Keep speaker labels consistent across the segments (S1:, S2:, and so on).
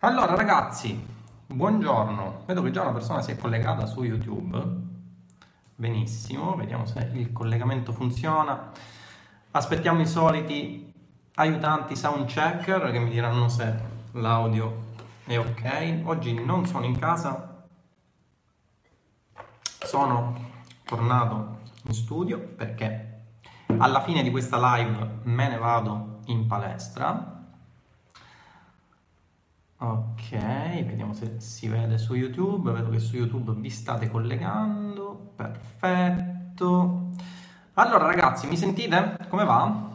S1: Allora ragazzi, buongiorno. Vedo che già una persona si è collegata su YouTube. Benissimo, vediamo se il collegamento funziona. Aspettiamo i soliti aiutanti sound checker che mi diranno se l'audio è ok. Oggi non sono in casa, sono tornato in studio perché alla fine di questa live me ne vado in palestra. Ok, vediamo se si vede su YouTube. Vedo che su YouTube vi state collegando. Perfetto. Allora ragazzi, mi sentite? Come va?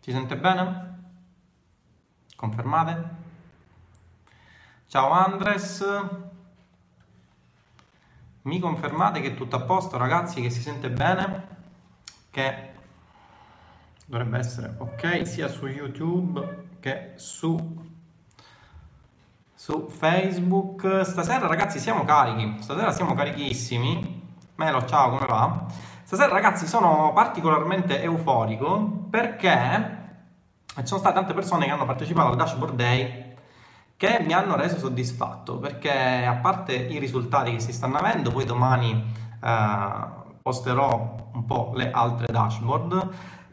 S1: Si sente bene? Confermate? Ciao Andres. Mi confermate che è tutto a posto, ragazzi, che si sente bene? Che dovrebbe essere ok sia su YouTube che su, su Facebook. Stasera, ragazzi, siamo carichi. Stasera siamo carichissimi. Melo, ciao, come va? Stasera, ragazzi, sono particolarmente euforico perché ci sono state tante persone che hanno partecipato al Dashboard Day che mi hanno reso soddisfatto perché a parte i risultati che si stanno avendo, poi domani eh, posterò un po' le altre dashboard,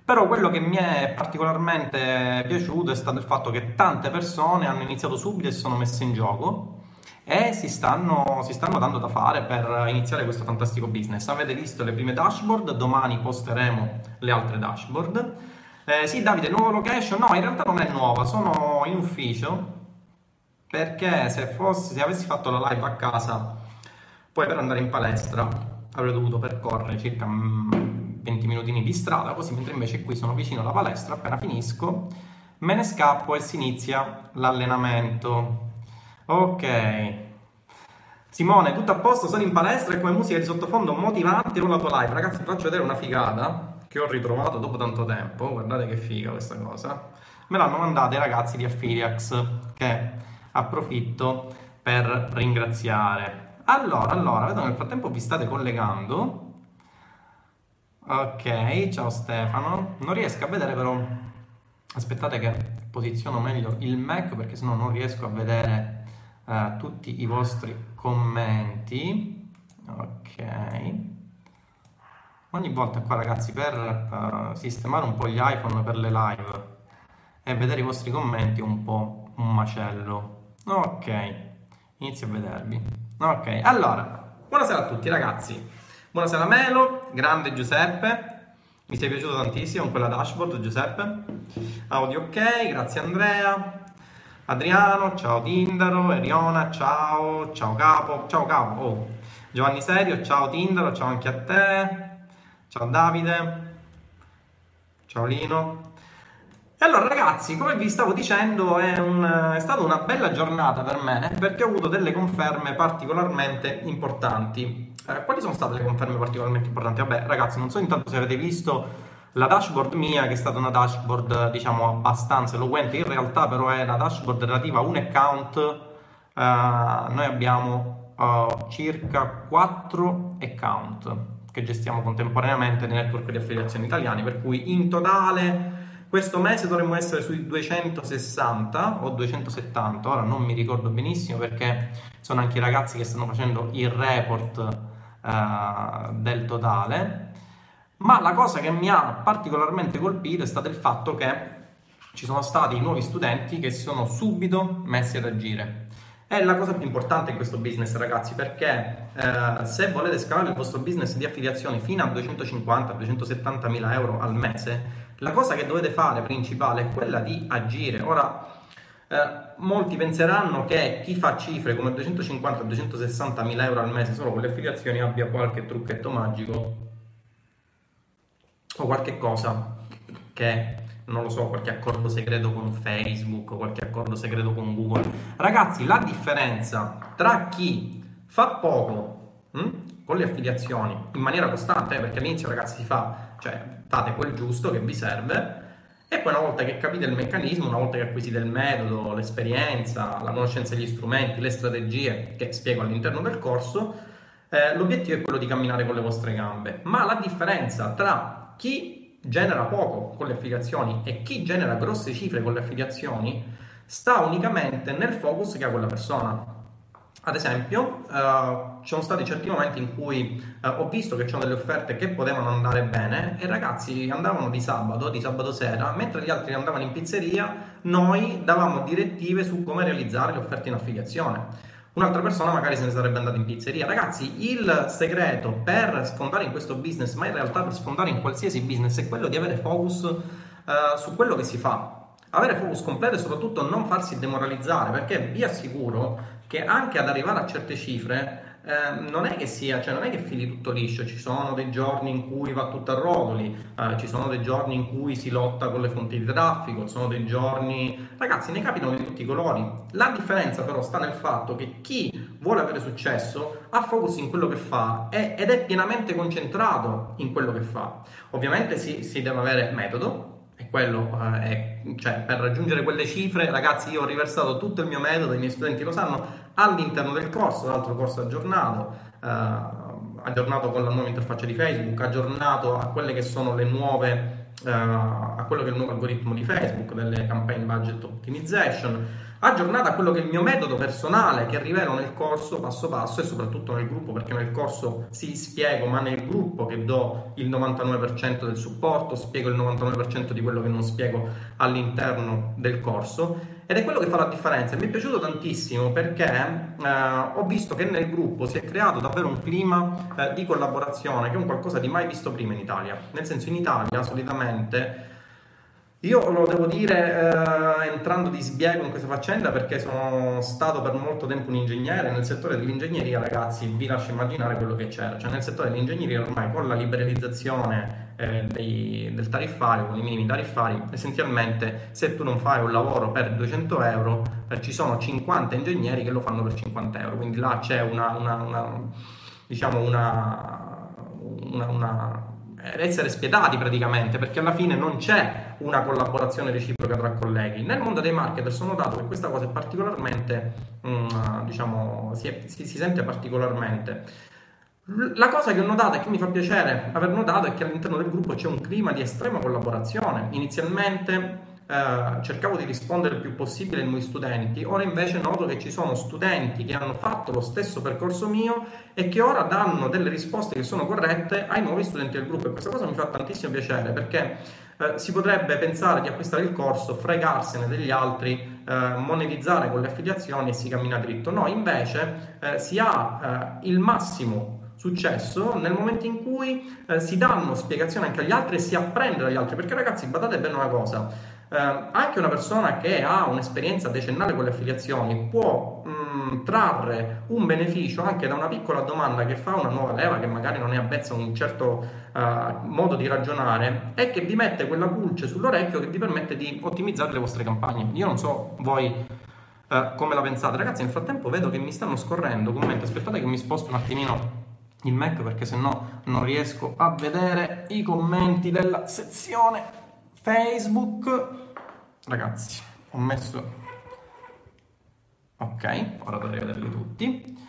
S1: però quello che mi è particolarmente piaciuto è stato il fatto che tante persone hanno iniziato subito e sono messe in gioco e si stanno, si stanno dando da fare per iniziare questo fantastico business. Avete visto le prime dashboard, domani posteremo le altre dashboard. Eh, sì, Davide, nuova location? No, in realtà non è nuova, sono in ufficio perché se, fossi, se avessi fatto la live a casa, poi per andare in palestra avrei dovuto percorrere circa 20 mm, minutini di strada, così mentre invece qui sono vicino alla palestra, appena finisco, me ne scappo e si inizia l'allenamento. Ok. Simone, tutto a posto? Sono in palestra e come musica di sottofondo motivante con la tua live. Ragazzi, vi faccio vedere una figata che ho ritrovato dopo tanto tempo. Guardate che figa questa cosa. Me l'hanno mandata i ragazzi di Affiliax che approfitto per ringraziare. Allora, allora, vedo nel frattempo vi state collegando. Ok, ciao Stefano. Non riesco a vedere però... Aspettate che posiziono meglio il Mac perché sennò non riesco a vedere uh, tutti i vostri commenti. Ok. Ogni volta qua ragazzi per uh, sistemare un po' gli iPhone per le live e vedere i vostri commenti è un po' un macello. Ok, inizio a vedervi. Ok, allora, buonasera a tutti ragazzi. Buonasera Melo, grande Giuseppe. Mi sei piaciuto tantissimo quella dashboard Giuseppe. Audio ok, grazie Andrea. Adriano, ciao Tindaro, Eriona, ciao, ciao Capo, ciao Capo, oh. Giovanni Serio, ciao Tindaro, ciao anche a te. Ciao Davide. Ciao Lino. E allora ragazzi, come vi stavo dicendo, è, un, è, stata una bella giornata per me perché ho avuto delle conferme particolarmente importanti. Eh, quali sono state le conferme particolarmente importanti? Vabbè ragazzi, non so intanto se avete visto la dashboard mia, che è stata una dashboard diciamo abbastanza eloquente, in realtà però è una dashboard relativa a un account. Eh, noi abbiamo uh, circa 4 account che gestiamo contemporaneamente nei network di affiliazioni italiani, per cui in totale questo mese dovremmo essere sui 260 o 270, ora non mi ricordo benissimo perché sono anche i ragazzi che stanno facendo il report uh, del totale. Ma la cosa che mi ha particolarmente colpito è stato il fatto che ci sono stati nuovi studenti che si sono subito messi ad agire. È la cosa più importante in questo business, ragazzi, perché eh, se volete scalare il vostro business di affiliazioni fino a 250-270 mila euro al mese, la cosa che dovete fare principale è quella di agire. Ora, eh, molti penseranno che chi fa cifre come 250-260 mila euro al mese solo con le affiliazioni abbia qualche trucchetto magico o qualche cosa che non lo so, qualche accordo segreto con Facebook, qualche accordo segreto con Google. Ragazzi, la differenza tra chi fa poco hm, con le affiliazioni in maniera costante, eh, perché all'inizio ragazzi si fa cioè fate quel giusto che vi serve e poi una volta che capite il meccanismo, una volta che acquisite il metodo, l'esperienza, la conoscenza degli strumenti, le strategie che spiego all'interno del corso, eh, l'obiettivo è quello di camminare con le vostre gambe. Ma la differenza tra chi genera poco con le affiliazioni e chi genera grosse cifre con le affiliazioni sta unicamente nel focus che ha quella persona. Ad esempio, uh, ci sono stati certi momenti in cui uh, ho visto che c'erano delle offerte che potevano andare bene e i ragazzi andavano di sabato, di sabato sera, mentre gli altri andavano in pizzeria, noi davamo direttive su come realizzare le offerte in affiliazione. Un'altra persona magari se ne sarebbe andata in pizzeria. Ragazzi, il segreto per sfondare in questo business, ma in realtà per sfondare in qualsiasi business, è quello di avere focus uh, su quello che si fa. Avere focus completo e soprattutto non farsi demoralizzare, perché vi assicuro che anche ad arrivare a certe cifre eh, non è che sia, cioè non è che fili tutto liscio, ci sono dei giorni in cui va tutto a rotoli, eh, ci sono dei giorni in cui si lotta con le fonti di traffico, ci sono dei giorni... Ragazzi, ne capitano di tutti i colori. La differenza però sta nel fatto che chi vuole avere successo ha focus in quello che fa ed è pienamente concentrato in quello che fa. Ovviamente si, si deve avere metodo, e quello eh, è, cioè, per raggiungere quelle cifre, ragazzi, io ho riversato tutto il mio metodo, i miei studenti lo sanno, all'interno del corso, l'altro corso aggiornato, eh, aggiornato con la nuova interfaccia di Facebook, aggiornato a quelle che sono le nuove, eh, a quello che è il nuovo algoritmo di Facebook, delle campaign budget optimization aggiornata a quello che è il mio metodo personale che rivelo nel corso passo passo e soprattutto nel gruppo perché nel corso si spiego ma nel gruppo che do il 99% del supporto spiego il 99% di quello che non spiego all'interno del corso. Ed è quello che fa la differenza. Mi è piaciuto tantissimo perché eh, ho visto che nel gruppo si è creato davvero un clima eh, di collaborazione che è un qualcosa di mai visto prima in Italia. Nel senso in Italia solitamente io lo devo dire eh, entrando di sbiego in questa faccenda perché sono stato per molto tempo un ingegnere. Nel settore dell'ingegneria, ragazzi, vi lascio immaginare quello che c'era. Cioè, nel settore dell'ingegneria, ormai con la liberalizzazione eh, dei, del tariffario, con i minimi tariffari, essenzialmente se tu non fai un lavoro per 200 euro, eh, ci sono 50 ingegneri che lo fanno per 50 euro. Quindi là c'è una, una, una diciamo una, una essere spietati praticamente perché alla fine non c'è una collaborazione reciproca tra colleghi. Nel mondo dei marketer sono notato che questa cosa è particolarmente, um, diciamo, si, è, si, si sente particolarmente. La cosa che ho notato e che mi fa piacere aver notato è che all'interno del gruppo c'è un clima di estrema collaborazione. Inizialmente eh, cercavo di rispondere il più possibile ai miei studenti, ora invece noto che ci sono studenti che hanno fatto lo stesso percorso mio e che ora danno delle risposte che sono corrette ai nuovi studenti del gruppo. E questa cosa mi fa tantissimo piacere perché eh, si potrebbe pensare di acquistare il corso, fregarsene degli altri, eh, monetizzare con le affiliazioni e si cammina dritto. No, invece eh, si ha eh, il massimo successo nel momento in cui eh, si danno spiegazioni anche agli altri e si apprende dagli altri. Perché ragazzi badate bene una cosa eh, anche una persona che ha un'esperienza decennale con le affiliazioni può mh, mm, trarre un beneficio anche da una piccola domanda che fa una nuova leva che magari non è avvezza a un certo uh, modo di ragionare e che vi mette quella pulce sull'orecchio che vi permette di ottimizzare le vostre campagne. Io non so voi Uh, come la pensate. Ragazzi, nel frattempo vedo che mi stanno scorrendo commenti. Aspettate che mi sposto un attimino il Mac perché sennò non riesco a vedere i commenti della sezione Facebook. Ragazzi, ho messo... Ok, ora dovrei vederli tutti.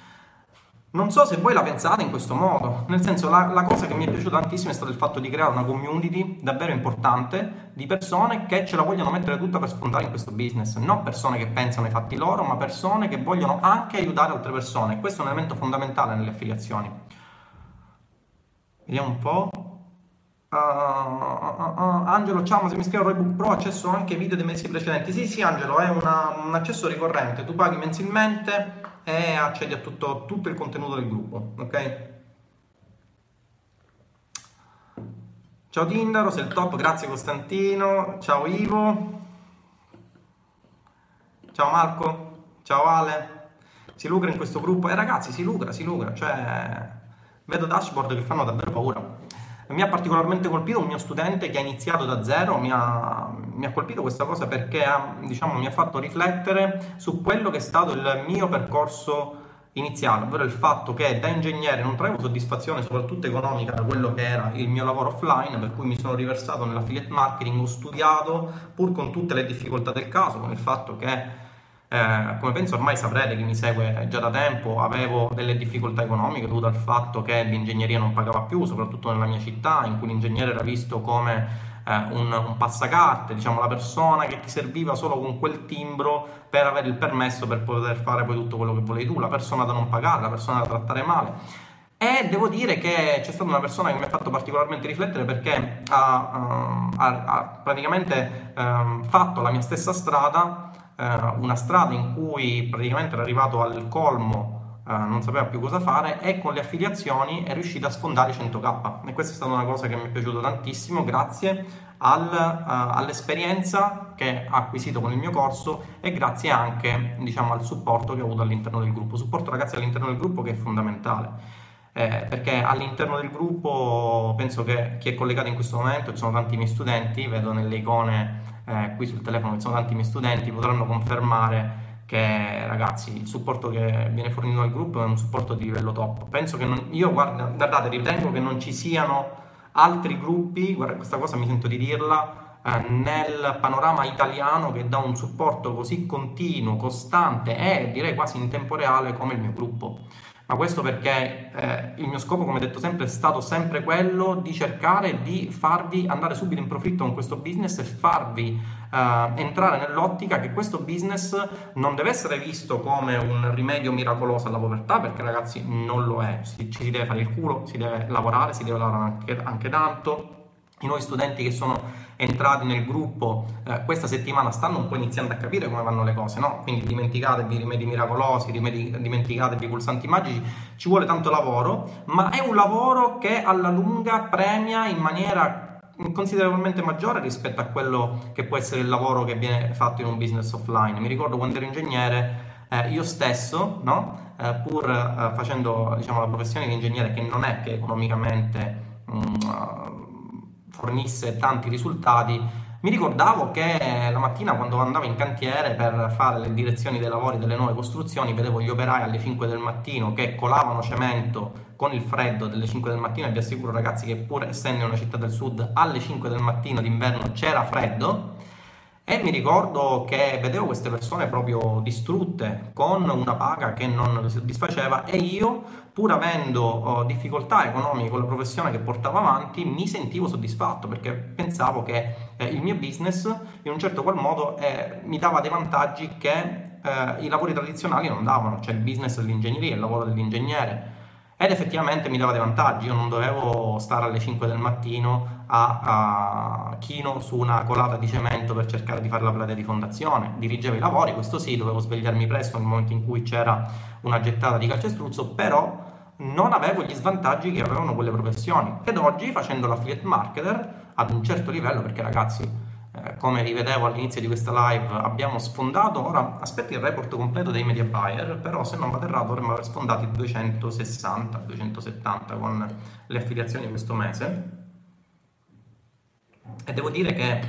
S1: Non so se voi la pensate in questo modo, nel senso la, la, cosa che mi è piaciuta tantissimo è stato il fatto di creare una community davvero importante di persone che ce la vogliono mettere tutta per spuntare in questo business, non persone che pensano ai fatti loro, ma persone che vogliono anche aiutare altre persone. Questo è un elemento fondamentale nelle affiliazioni. Vediamo un po'. Uh, uh, uh, Angelo, ciao, se mi scrivo Roybook Pro accesso anche video dei mesi precedenti. Sì, sì, Angelo, è una, un accesso ricorrente. Tu paghi mensilmente e accedi a tutto, tutto il contenuto del gruppo, ok? Ciao Tindaro, sei il top, grazie Costantino. Ciao Ivo. Ciao Marco. Ciao Ale. Si lucra in questo gruppo? Eh ragazzi, si lucra, si lucra, cioè vedo dashboard che fanno davvero paura. Mi ha particolarmente colpito un mio studente che ha iniziato da zero, mi ha, mi ha colpito questa cosa perché ha, diciamo, mi ha fatto riflettere su quello che è stato il mio percorso iniziale, ovvero il fatto che da ingegnere non traevo soddisfazione soprattutto economica da quello che era il mio lavoro offline, per cui mi sono riversato nell'affiliate marketing, ho studiato pur con tutte le difficoltà del caso, con il fatto che eh, come penso ormai saprete chi mi segue già da tempo, avevo delle difficoltà economiche dovute al fatto che l'ingegneria non pagava più, soprattutto nella mia città, in cui l'ingegnere era visto come eh, un, un, passacarte, diciamo la persona che ti serviva solo con quel timbro per avere il permesso per poter fare poi tutto quello che volevi tu, la persona da non pagare, la persona da trattare male. E devo dire che c'è stata una persona che mi ha fatto particolarmente riflettere perché ha, uh, ha, ha praticamente uh, fatto la mia stessa strada, una strada in cui praticamente era arrivato al colmo Uh, non sapeva più cosa fare e con le affiliazioni è riuscito a sfondare 100k e questa è stata una cosa che mi è piaciuta tantissimo grazie al, uh, all'esperienza che ha acquisito con il mio corso e grazie anche diciamo, al supporto che ho avuto all'interno del gruppo. Supporto ragazzi all'interno del gruppo che è fondamentale eh, perché all'interno del gruppo penso che chi è collegato in questo momento, ci sono tanti miei studenti, vedo nelle icone eh, qui sul telefono che sono tanti miei studenti, potranno confermare che ragazzi il supporto che viene fornito dal gruppo è un supporto di livello top. Penso che non, io guarda, guardate, ritengo che non ci siano altri gruppi, guarda, questa cosa mi sento di dirla, eh, nel panorama italiano che dà un supporto così continuo, costante e direi quasi in tempo reale come il mio gruppo ma questo perché eh, il mio scopo, come detto sempre, è stato sempre quello di cercare di farvi andare subito in profitto con questo business e farvi eh, entrare nell'ottica che questo business non deve essere visto come un rimedio miracoloso alla povertà, perché ragazzi non lo è, ci, ci si deve fare il culo, si deve lavorare, si deve lavorare anche, anche tanto. I nuovi studenti che sono entrati nel gruppo eh, questa settimana stanno un po' iniziando a capire come vanno le cose, no? Quindi dimenticatevi i rimedi miracolosi, rimedi, dimenticatevi i pulsanti magici, ci vuole tanto lavoro, ma è un lavoro che alla lunga premia in maniera considerevolmente maggiore rispetto a quello che può essere il lavoro che viene fatto in un business offline. Mi ricordo quando ero ingegnere, eh, io stesso, no? eh, pur eh, facendo diciamo, la professione di ingegnere, che non è che economicamente mh, mm, fornisse tanti risultati, mi ricordavo che la mattina quando andavo in cantiere per fare le direzioni dei lavori delle nuove costruzioni, vedevo gli operai alle 5 del mattino che colavano cemento con il freddo delle 5 del mattino. E vi assicuro ragazzi che pur essendo una città del sud alle 5 del mattino d'inverno c'era freddo e mi ricordo che vedevo queste persone proprio distrutte con una paga che non le soddisfaceva e io, pur avendo oh, difficoltà economiche con la professione che portavo avanti, mi sentivo soddisfatto perché pensavo che eh, il mio business in un certo qual modo eh, mi dava dei vantaggi che eh, i lavori tradizionali non davano, cioè il business dell'ingegneria, il lavoro dell'ingegnere. Ed effettivamente mi dava dei vantaggi, io non dovevo stare alle 5 del mattino a, a chino su una colata di cemento per cercare di fare la platea di fondazione, dirigevo i lavori, questo sì, dovevo svegliarmi presto nel momento in cui c'era una gettata di calcestruzzo, però non avevo gli svantaggi che avevano quelle professioni. Ed oggi facendo l'affiliate marketer ad un certo livello, perché ragazzi eh, come rivedevo all'inizio di questa live, abbiamo sfondato, ora aspetti il report completo dei media buyer, però se non vado errato dovremmo aver sfondato i 260, 270 con le affiliazioni questo mese. E devo dire che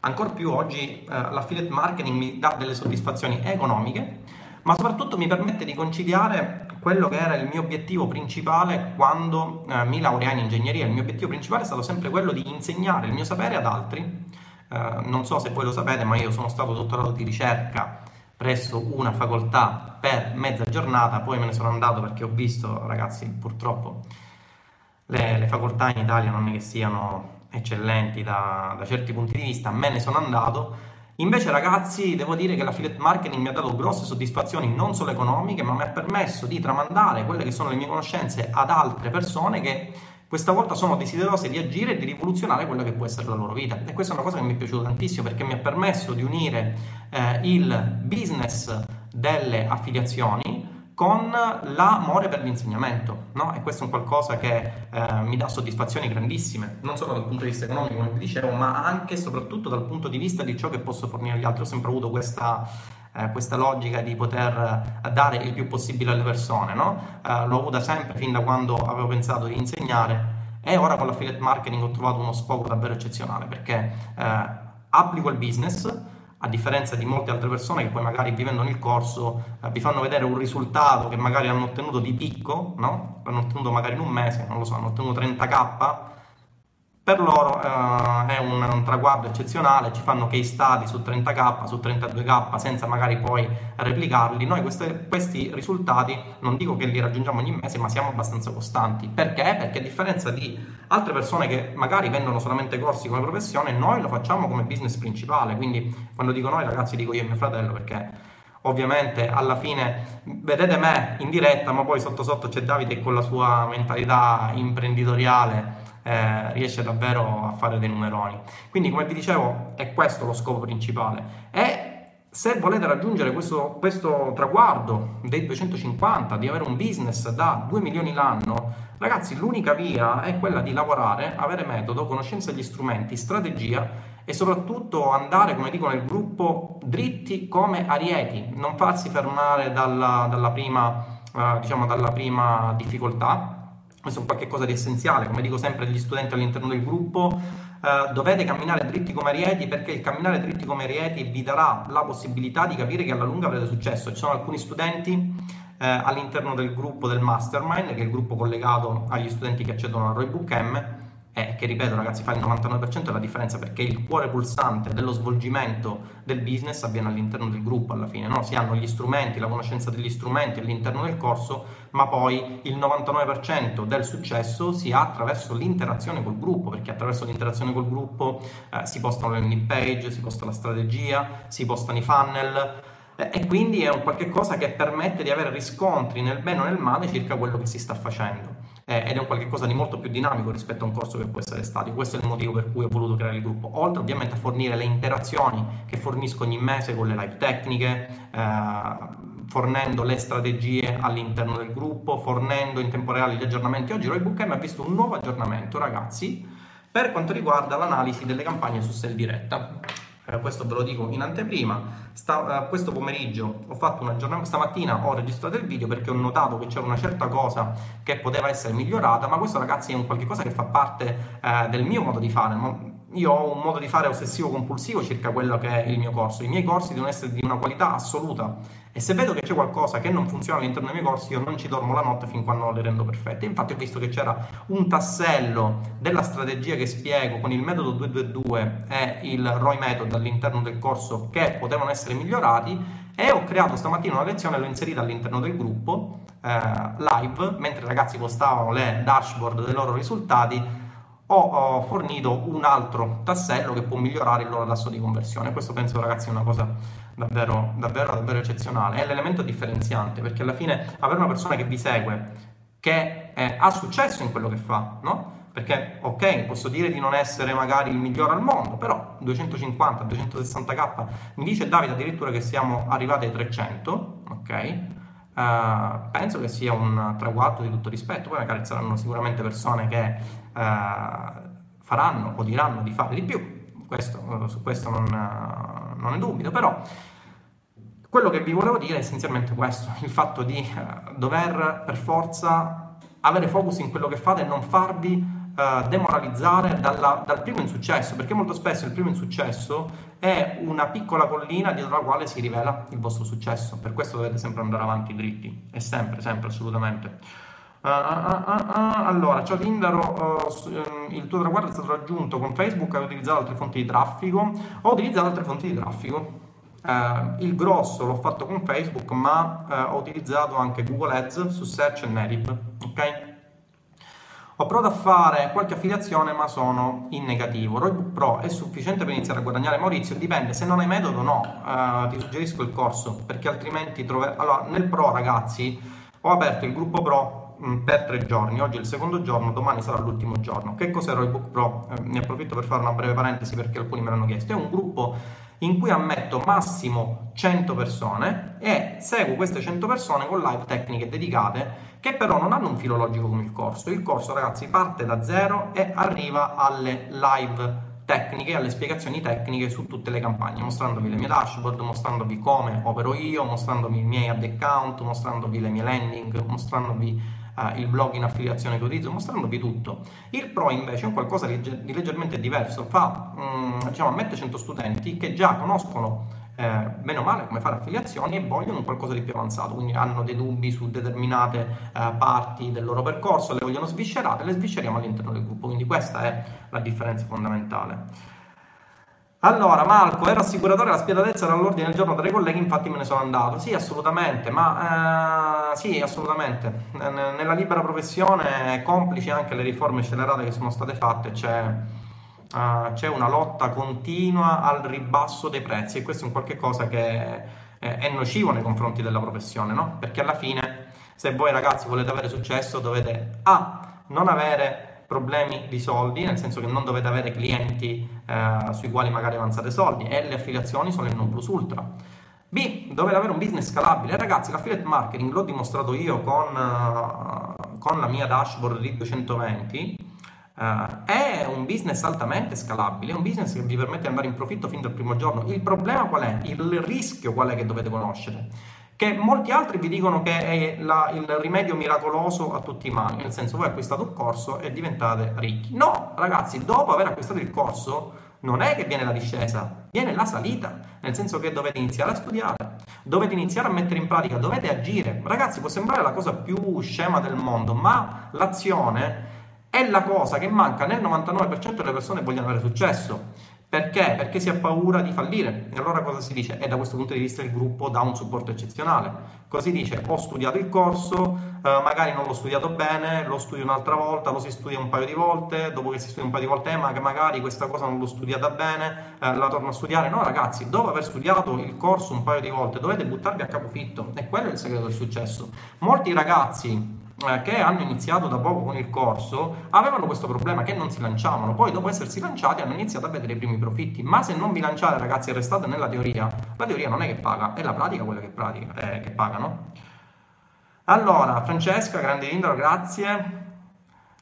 S1: ancora più oggi eh, l'affiliate marketing mi dà delle soddisfazioni economiche, ma soprattutto mi permette di conciliare quello che era il mio obiettivo principale quando eh, mi laureai in ingegneria. Il mio obiettivo principale è stato sempre quello di insegnare il mio sapere ad altri eh, non so se voi lo sapete, ma io sono stato dottorato di ricerca presso una facoltà per mezza giornata, poi me ne sono andato perché ho visto, ragazzi, purtroppo le, le facoltà in Italia non è che siano eccellenti da, da, certi punti di vista, me ne sono andato. Invece, ragazzi, devo dire che l'affiliate marketing mi ha dato grosse soddisfazioni non solo economiche, ma mi ha permesso di tramandare quelle che sono le mie conoscenze ad altre persone che questa volta sono desiderose di agire e di rivoluzionare quella che può essere la loro vita. E questa è una cosa che mi è piaciuta tantissimo perché mi ha permesso di unire eh, il business delle affiliazioni con l'amore per l'insegnamento, no? E questo è un qualcosa che eh, mi dà soddisfazioni grandissime, non solo dal punto di vista economico, come vi dicevo, ma anche e soprattutto dal punto di vista di ciò che posso fornire agli altri. Ho sempre avuto questa eh, questa logica di poter eh, dare il più possibile alle persone, no? eh, l'ho avuta sempre fin da quando avevo pensato di insegnare e ora con l'affiliate marketing ho trovato uno scopo davvero eccezionale perché eh, applico il business a differenza di molte altre persone che poi magari vivendo nel corso eh, vi fanno vedere un risultato che magari hanno ottenuto di picco, no? L'hanno ottenuto magari in un mese, non lo so, hanno ottenuto 30k, per loro eh, è un, un, traguardo eccezionale, ci fanno case study su 30k, su 32k senza magari poi replicarli. Noi queste, questi risultati non dico che li raggiungiamo ogni mese, ma siamo abbastanza costanti. Perché? Perché a differenza di altre persone che magari vendono solamente corsi come professione, noi lo facciamo come business principale. Quindi quando dico noi ragazzi dico io e mio fratello perché ovviamente alla fine vedete me in diretta, ma poi sotto sotto c'è Davide con la sua mentalità imprenditoriale eh, riesce davvero a fare dei numeroni. Quindi, come vi dicevo, è questo lo scopo principale. E se volete raggiungere questo, questo traguardo dei 250, di avere un business da 2 milioni l'anno, ragazzi, l'unica via è quella di lavorare, avere metodo, conoscenza degli strumenti, strategia e soprattutto andare, come dico nel gruppo, dritti come arieti, non farsi fermare dalla, dalla, prima, eh, diciamo, dalla prima difficoltà, questo è un qualcosa di essenziale, come dico sempre agli studenti all'interno del gruppo, eh, dovete camminare dritti come arieti perché il camminare dritti come arieti vi darà la possibilità di capire che alla lunga avrete successo. Ci sono alcuni studenti eh, all'interno del gruppo del Mastermind, che è il gruppo collegato agli studenti che accedono al Roybook M, eh, che ripeto ragazzi fa il 99% della differenza perché il cuore pulsante dello svolgimento del business avviene all'interno del gruppo alla fine, no? si hanno gli strumenti, la conoscenza degli strumenti all'interno del corso, ma poi il 99% del successo si ha attraverso l'interazione col gruppo, perché attraverso l'interazione col gruppo eh, si postano le landing page, si posta la strategia, si postano i funnel, e quindi è un qualche cosa che permette di avere riscontri nel bene o nel male circa quello che si sta facendo eh, ed è un qualche cosa di molto più dinamico rispetto a un corso che può essere statico. Questo è il motivo per cui ho voluto creare il gruppo, oltre ovviamente a fornire le interazioni che fornisco ogni mese con le live tecniche, eh, fornendo le strategie all'interno del gruppo, fornendo in tempo reale gli aggiornamenti. Oggi Roybook M ha visto un nuovo aggiornamento, ragazzi, per quanto riguarda l'analisi delle campagne su Sell Diretta eh, questo ve lo dico in anteprima. Sta, eh, questo pomeriggio ho fatto un aggiornamento, stamattina ho registrato il video perché ho notato che c'era una certa cosa che poteva essere migliorata, ma questo ragazzi è un qualche cosa che fa parte eh, del mio modo di fare. Io ho un modo di fare ossessivo compulsivo circa quello che è il mio corso. I miei corsi devono essere di una qualità assoluta e se vedo che c'è qualcosa che non funziona all'interno dei miei corsi, io non ci dormo la notte fin quando non le rendo perfette. Infatti ho visto che c'era un tassello della strategia che spiego con il metodo 222 e il ROI method all'interno del corso che potevano essere migliorati e ho creato stamattina una lezione l'ho inserita all'interno del gruppo eh, live, mentre i ragazzi postavano le dashboard dei loro risultati ho, fornito un altro tassello che può migliorare il loro tasso di conversione. Questo penso ragazzi è una cosa davvero, davvero, davvero eccezionale. È l'elemento differenziante perché alla fine avere una persona che vi segue, che eh, ha successo in quello che fa, no? Perché, ok, posso dire di non essere magari il migliore al mondo, però 250, 260k, mi dice Davide addirittura che siamo arrivati ai 300, ok? Uh, penso che sia un traguardo di tutto rispetto, poi magari saranno sicuramente persone che faranno o diranno di fare di più, questo, uh, su questo non, non ne dubito, però quello che vi volevo dire è essenzialmente questo, il fatto di dover per forza avere focus in quello che fate e non farvi demoralizzare dalla, dal primo insuccesso, perché molto spesso il primo insuccesso è una piccola collina dietro la quale si rivela il vostro successo. Per questo dovete sempre andare avanti dritti, e sempre, sempre, assolutamente. Uh, uh, uh, allora, ciao Tindaro, il tuo traguardo è stato raggiunto con Facebook, hai utilizzato altre fonti di traffico? Ho utilizzato altre fonti di traffico. il grosso l'ho fatto con Facebook, ma ho utilizzato anche Google Ads su Search e Native, ok? Ho provato a fare qualche affiliazione ma sono in negativo. Roybook Pro è sufficiente per iniziare a guadagnare Maurizio? Dipende, se non hai metodo no, uh, ti suggerisco il corso perché altrimenti troverai... Allora, nel Pro ragazzi ho aperto il gruppo Pro per tre giorni, oggi è il secondo giorno, domani sarà l'ultimo giorno. Che cos'è Roybook Pro? Eh, ne approfitto per fare una breve parentesi perché alcuni me l'hanno chiesto. È un gruppo in cui ammetto massimo 100 persone e seguo queste 100 persone con live tecniche dedicate che però non hanno un filologico come il corso. Il corso, ragazzi, parte da zero e arriva alle live tecniche, alle spiegazioni tecniche su tutte le campagne, mostrandovi le mie dashboard, mostrandovi come opero io, mostrandovi i miei ad account, mostrandovi le mie landing, mostrandovi uh, il blog in affiliazione che utilizzo, mostrandovi tutto. Il Pro invece è un qualcosa di, leggermente diverso, fa, um, diciamo, ammette 100 studenti che già conoscono eh, bene o male come fare affiliazioni e vogliono qualcosa di più avanzato, quindi hanno dei dubbi su determinate eh, parti del loro percorso, le vogliono sviscerate, le svisceriamo all'interno del gruppo, quindi questa è la differenza fondamentale. Allora, Marco, ero assicuratore, la spietatezza era all'ordine del giorno tra i colleghi, infatti me ne sono andato. Sì, assolutamente, ma eh, sì, assolutamente. Nella libera professione, complici anche le riforme scelerate che sono state fatte, c'è, uh, c'è una lotta continua al ribasso dei prezzi e questo è un qualche cosa che è nocivo nei confronti della professione, no? Perché alla fine, se voi ragazzi volete avere successo, dovete A. non avere problemi di soldi, nel senso che non dovete avere clienti eh, sui quali magari avanzate soldi e le affiliazioni sono il non plus ultra. B, dovete avere un business scalabile. Ragazzi, l'affiliate marketing l'ho dimostrato io con, uh, con la mia dashboard di 220. Uh, eh, è un business altamente scalabile, è un business che vi permette di andare in profitto fin dal primo giorno. Il problema qual è? Il rischio qual è che dovete conoscere? Che molti altri vi dicono che è la, il rimedio miracoloso a tutti i mali, nel senso voi acquistate un corso e diventate ricchi. No, ragazzi, dopo aver acquistato il corso non è che viene la discesa, viene la salita, nel senso che dovete iniziare a studiare, dovete iniziare a mettere in pratica, dovete agire. Ragazzi, può sembrare la cosa più scema del mondo, ma l'azione è la cosa che manca nel 99% delle persone che vogliono avere successo. Perché? Perché si ha paura di fallire. E allora cosa si dice? E da questo punto di vista il gruppo dà un supporto eccezionale. Cosa si dice? Ho studiato il corso, eh, magari non l'ho studiato bene, lo studio un'altra volta, lo si studia un paio di volte, dopo che si studia un paio di volte, eh, ma magari questa cosa non l'ho studiata bene, eh, la torno a studiare. No ragazzi, dopo aver studiato il corso un paio di volte dovete buttarvi a capofitto. E quello è il segreto del successo. Molti ragazzi eh, che hanno iniziato da poco con il corso avevano questo problema che non si lanciavano, poi dopo essersi lanciati hanno iniziato a vedere i primi profitti, ma se non vi lanciate ragazzi e restate nella teoria, la teoria non è che paga, è la pratica quella che, pratica, eh, che paga, no? Allora, Francesca, grande intro, grazie.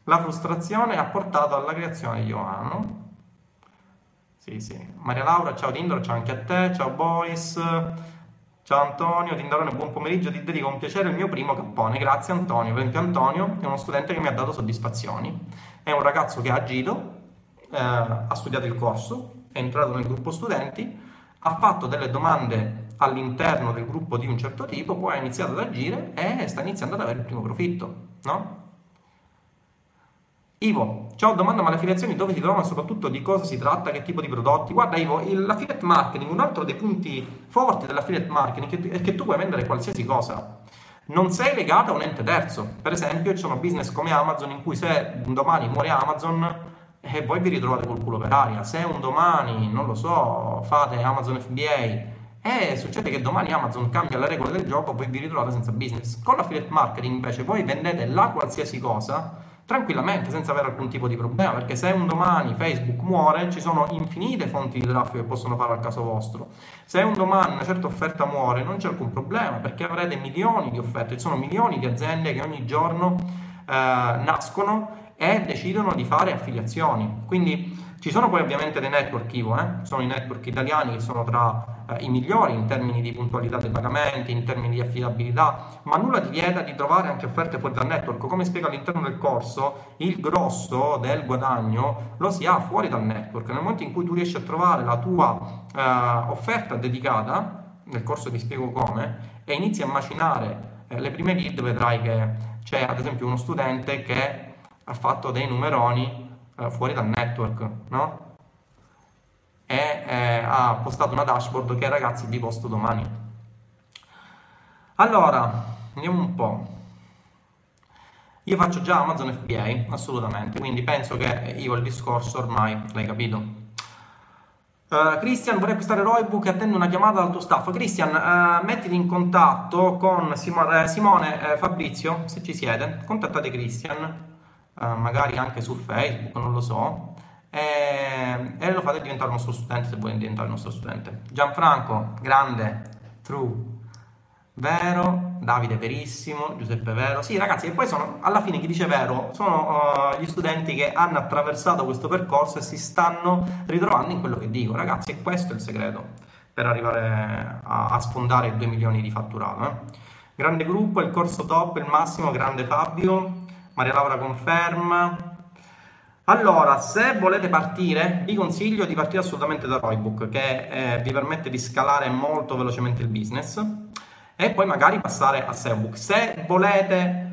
S1: La frustrazione ha portato alla creazione di Ioanno. Sì, sì. Maria Laura, ciao Tindro, ciao anche a te, ciao Boris. Ciao Antonio, Tindarone, buon pomeriggio, ti dedico con piacere il mio primo cappone. Grazie Antonio, perché Antonio è uno studente che mi ha dato soddisfazioni. È un ragazzo che ha agito, eh, ha studiato il corso, è entrato nel gruppo studenti, ha fatto delle domande all'interno del gruppo di un certo tipo, poi ha iniziato ad agire e sta iniziando ad avere il primo profitto, no? Ivo, ciao, domanda ma le affiliazioni dove si trovano soprattutto di cosa si tratta, che tipo di prodotti? Guarda Ivo, l'affiliate marketing, un altro dei punti forti dell'affiliate marketing è che tu puoi vendere qualsiasi cosa. Non sei legato a un ente terzo. Per esempio, c'è uno business come Amazon in cui se un domani muore Amazon e eh, voi vi ritrovate col culo per aria. Se un domani, non lo so, fate Amazon FBA e succede che domani Amazon cambia le regole del gioco, voi vi ritrovate senza business. Con l'affiliate marketing invece voi vendete la qualsiasi cosa tranquillamente senza avere alcun tipo di problema perché se un domani Facebook muore ci sono infinite fonti di traffico che possono fare al caso vostro. Se un domani una certa offerta muore non c'è alcun problema perché avrete milioni di offerte. Ci sono milioni di aziende che ogni giorno eh, nascono e decidono di fare affiliazioni. Quindi ci sono poi ovviamente dei network Ivo, eh? sono i network italiani che sono tra eh, i migliori in termini di puntualità dei pagamenti, in termini di affidabilità, ma nulla ti vieta di trovare anche offerte fuori dal network. Come spiego all'interno del corso, il grosso del guadagno lo si ha fuori dal network. Nel momento in cui tu riesci a trovare la tua eh, offerta dedicata, nel corso ti spiego come, e inizi a macinare eh, le prime lead, vedrai che c'è ad esempio uno studente che ha fatto dei numeroni fuori dal network, no? E eh, ha postato una dashboard che ragazzi vi posto domani. Allora, andiamo un po'. Io faccio già Amazon FBA, assolutamente, quindi penso che io il discorso ormai l'hai capito. Uh, Christian, vorrei acquistare Roybook e attendo una chiamata dal tuo staff. Christian, uh, mettiti in contatto con Simo- eh, Simone eh, Fabrizio, se ci siete. Contattate Christian magari anche su Facebook, non lo so, e, e, lo fate diventare il nostro studente se volete diventare il nostro studente. Gianfranco, grande, true, vero, Davide verissimo, Giuseppe vero. Sì, ragazzi, e poi sono alla fine chi dice vero sono uh, gli studenti che hanno attraversato questo percorso e si stanno ritrovando in quello che dico. Ragazzi, e questo è il segreto per arrivare a, a sfondare i 2 milioni di fatturato. Eh. Grande gruppo, il corso top, il massimo, grande Fabio. Maria Laura conferma. Allora, se volete partire, vi consiglio di partire assolutamente da Roybook, che eh, vi permette di scalare molto velocemente il business e poi magari passare a SEObook. Se volete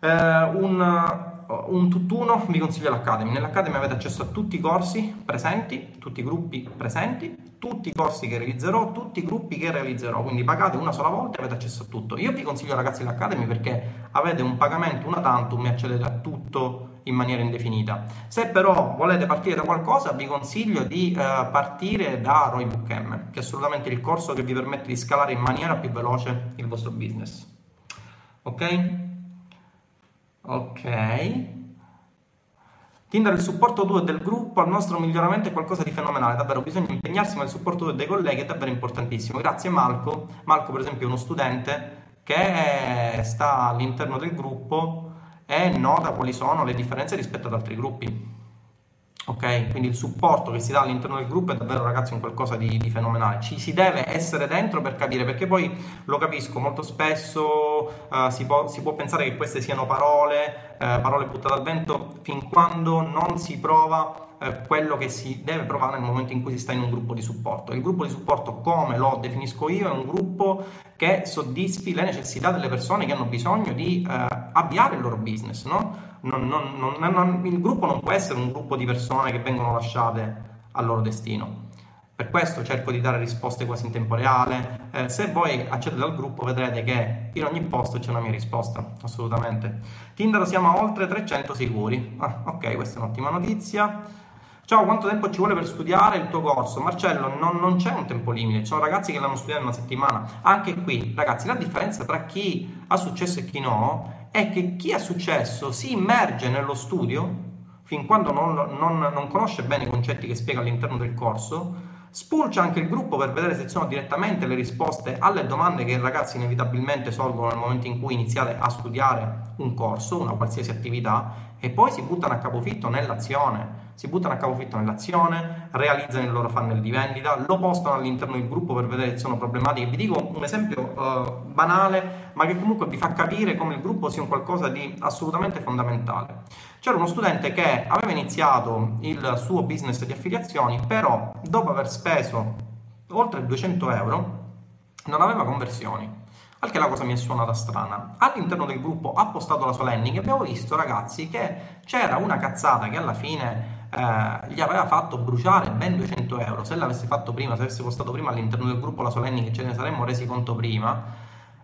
S1: eh, un un tutt'uno vi consiglio l'Academy. Nell'Academy avete accesso a tutti i corsi presenti, tutti i gruppi presenti, tutti i corsi che realizzerò, tutti i gruppi che realizzerò. Quindi pagate una sola volta e avete accesso a tutto. Io vi consiglio ragazzi l'Academy perché avete un pagamento una tantum e accedete a tutto in maniera indefinita. Se però volete partire da qualcosa, vi consiglio di uh, partire da Roybook M, che è assolutamente il corso che vi permette di scalare in maniera più veloce il vostro business. Ok? Ok. Tinder il supporto tuo e del gruppo al nostro miglioramento è qualcosa di fenomenale, davvero bisogna impegnarsi ma il supporto tuo e dei colleghi è davvero importantissimo. Grazie Marco. Marco per esempio è uno studente che sta all'interno del gruppo e nota quali sono le differenze rispetto ad altri gruppi. Ok, quindi il supporto che si dà all'interno del gruppo è davvero ragazzi un qualcosa di, di, fenomenale. Ci si deve essere dentro per capire, perché poi lo capisco molto spesso uh, si, può, si, può, pensare che queste siano parole, uh, parole buttate al vento, fin quando non si prova eh, quello che si deve provare nel momento in cui si sta in un gruppo di supporto. Il gruppo di supporto, come lo definisco io, è un gruppo che soddisfi le necessità delle persone che hanno bisogno di eh, avviare il loro business. No? Non, non, non, il gruppo non può essere un gruppo di persone che vengono lasciate al loro destino. Per questo cerco di dare risposte quasi in tempo reale. Eh, se voi accedete al gruppo vedrete che in ogni posto c'è una mia risposta, assolutamente. Tinder siamo a oltre 300 sicuri. Ah, ok, questa è un'ottima notizia. Ciao, quanto tempo ci vuole per studiare il tuo corso? Marcello, non, non c'è un tempo limite, ci sono ragazzi che l'hanno studiato in una settimana. Anche qui, ragazzi, la differenza tra chi ha successo e chi no è che chi ha successo si immerge nello studio fin quando non, non, non conosce bene i concetti che spiega all'interno del corso, spulcia anche il gruppo per vedere se sono direttamente le risposte alle domande che i ragazzi inevitabilmente sorgono nel momento in cui iniziate a studiare un corso, una qualsiasi attività, e poi si buttano a capofitto nell'azione si buttano a capofitto nell'azione, realizzano il loro funnel di vendita, lo postano all'interno del gruppo per vedere se sono problematiche. Vi dico un esempio uh, banale, ma che comunque vi fa capire come il gruppo sia un qualcosa di assolutamente fondamentale. C'era uno studente che aveva iniziato il suo business di affiliazioni, però dopo aver speso oltre 200 euro non aveva conversioni. Al che la cosa mi è suonata strana. All'interno del gruppo ha postato la sua landing e abbiamo visto, ragazzi, che c'era una cazzata che alla fine eh, gli aveva fatto bruciare ben 200 euro. Se l'avesse fatto prima, se avesse postato prima all'interno del gruppo la sua landing, ce ne saremmo resi conto prima.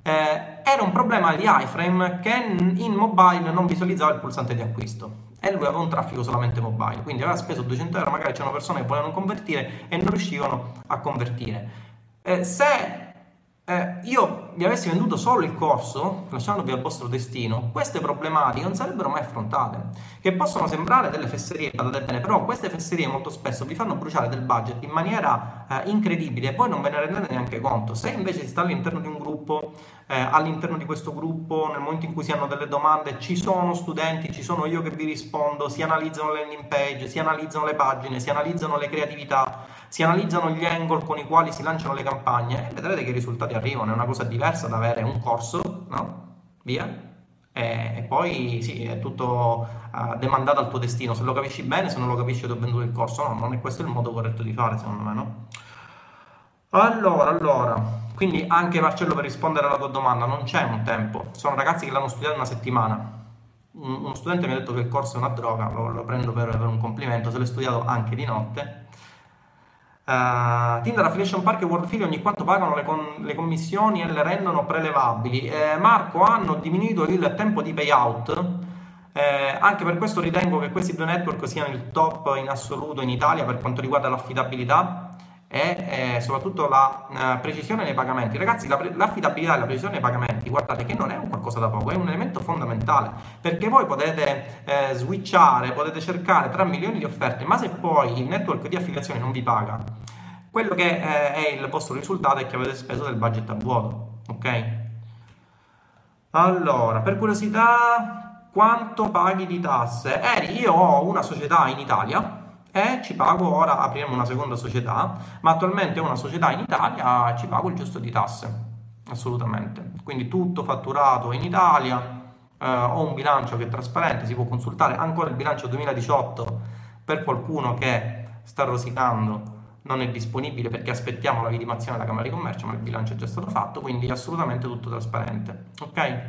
S1: Eh, era un problema di iframe che in mobile non visualizzava il pulsante di acquisto e lui aveva un traffico solamente mobile, quindi aveva speso 200 euro, magari c'erano persone che volevano convertire e non riuscivano a convertire. Eh, se eh, io vi avessi venduto solo il corso, lasciandovi al vostro destino, queste problematiche non sarebbero mai affrontate. Che possono sembrare delle fesserie, badate bene, però queste fesserie molto spesso vi fanno bruciare del budget in maniera eh, incredibile e poi non ve ne rendete neanche conto. Se invece si sta all'interno di un gruppo, eh, all'interno di questo gruppo, nel momento in cui si hanno delle domande, ci sono studenti, ci sono io che vi rispondo, si analizzano le landing page, si analizzano le pagine, si analizzano le creatività si analizzano gli angle con i quali si lanciano le campagne e vedrete che i risultati arrivano. È una cosa diversa da avere un corso, no? Via. E, poi sì, è tutto uh, demandato al tuo destino. Se lo capisci bene, se non lo capisci, ti ho venduto il corso. No, non è questo il modo corretto di fare, secondo me, no? Allora, allora, quindi anche Marcello per rispondere alla tua domanda, non c'è un tempo. Sono ragazzi che l'hanno studiato una settimana. uno studente mi ha detto che il corso è una droga, lo, lo prendo per, per un complimento, se l'ho studiato anche di notte Uh, Tinder Affiliation Park e Worldfili ogni quanto pagano le, con, le, commissioni e le rendono prelevabili. Eh, Marco, hanno diminuito il tempo di payout. Eh, anche per questo ritengo che questi due network siano il top in assoluto in Italia per quanto riguarda l'affidabilità e eh, soprattutto la uh, precisione nei pagamenti. Ragazzi, la pre- l'affidabilità e la precisione nei pagamenti, guardate che non è un qualcosa da poco, è un elemento fondamentale perché voi potete eh, switchare, potete cercare tra milioni di offerte, ma se poi il network di affiliazione non vi paga, quello che eh, è il vostro risultato è che avete speso del budget a vuoto, ok? Allora, per curiosità, quanto paghi di tasse? Eri, io ho una società in Italia e ci pago ora, apriremo una seconda società, ma attualmente ho una società in Italia ci pago il giusto di tasse, assolutamente. Quindi tutto fatturato in Italia, eh, ho un bilancio che è trasparente, si può consultare ancora il bilancio 2018 per qualcuno che sta rosicando non è disponibile perché aspettiamo la vidimazione della Camera di Commercio, ma il bilancio è già stato fatto, quindi è assolutamente tutto trasparente. Ok?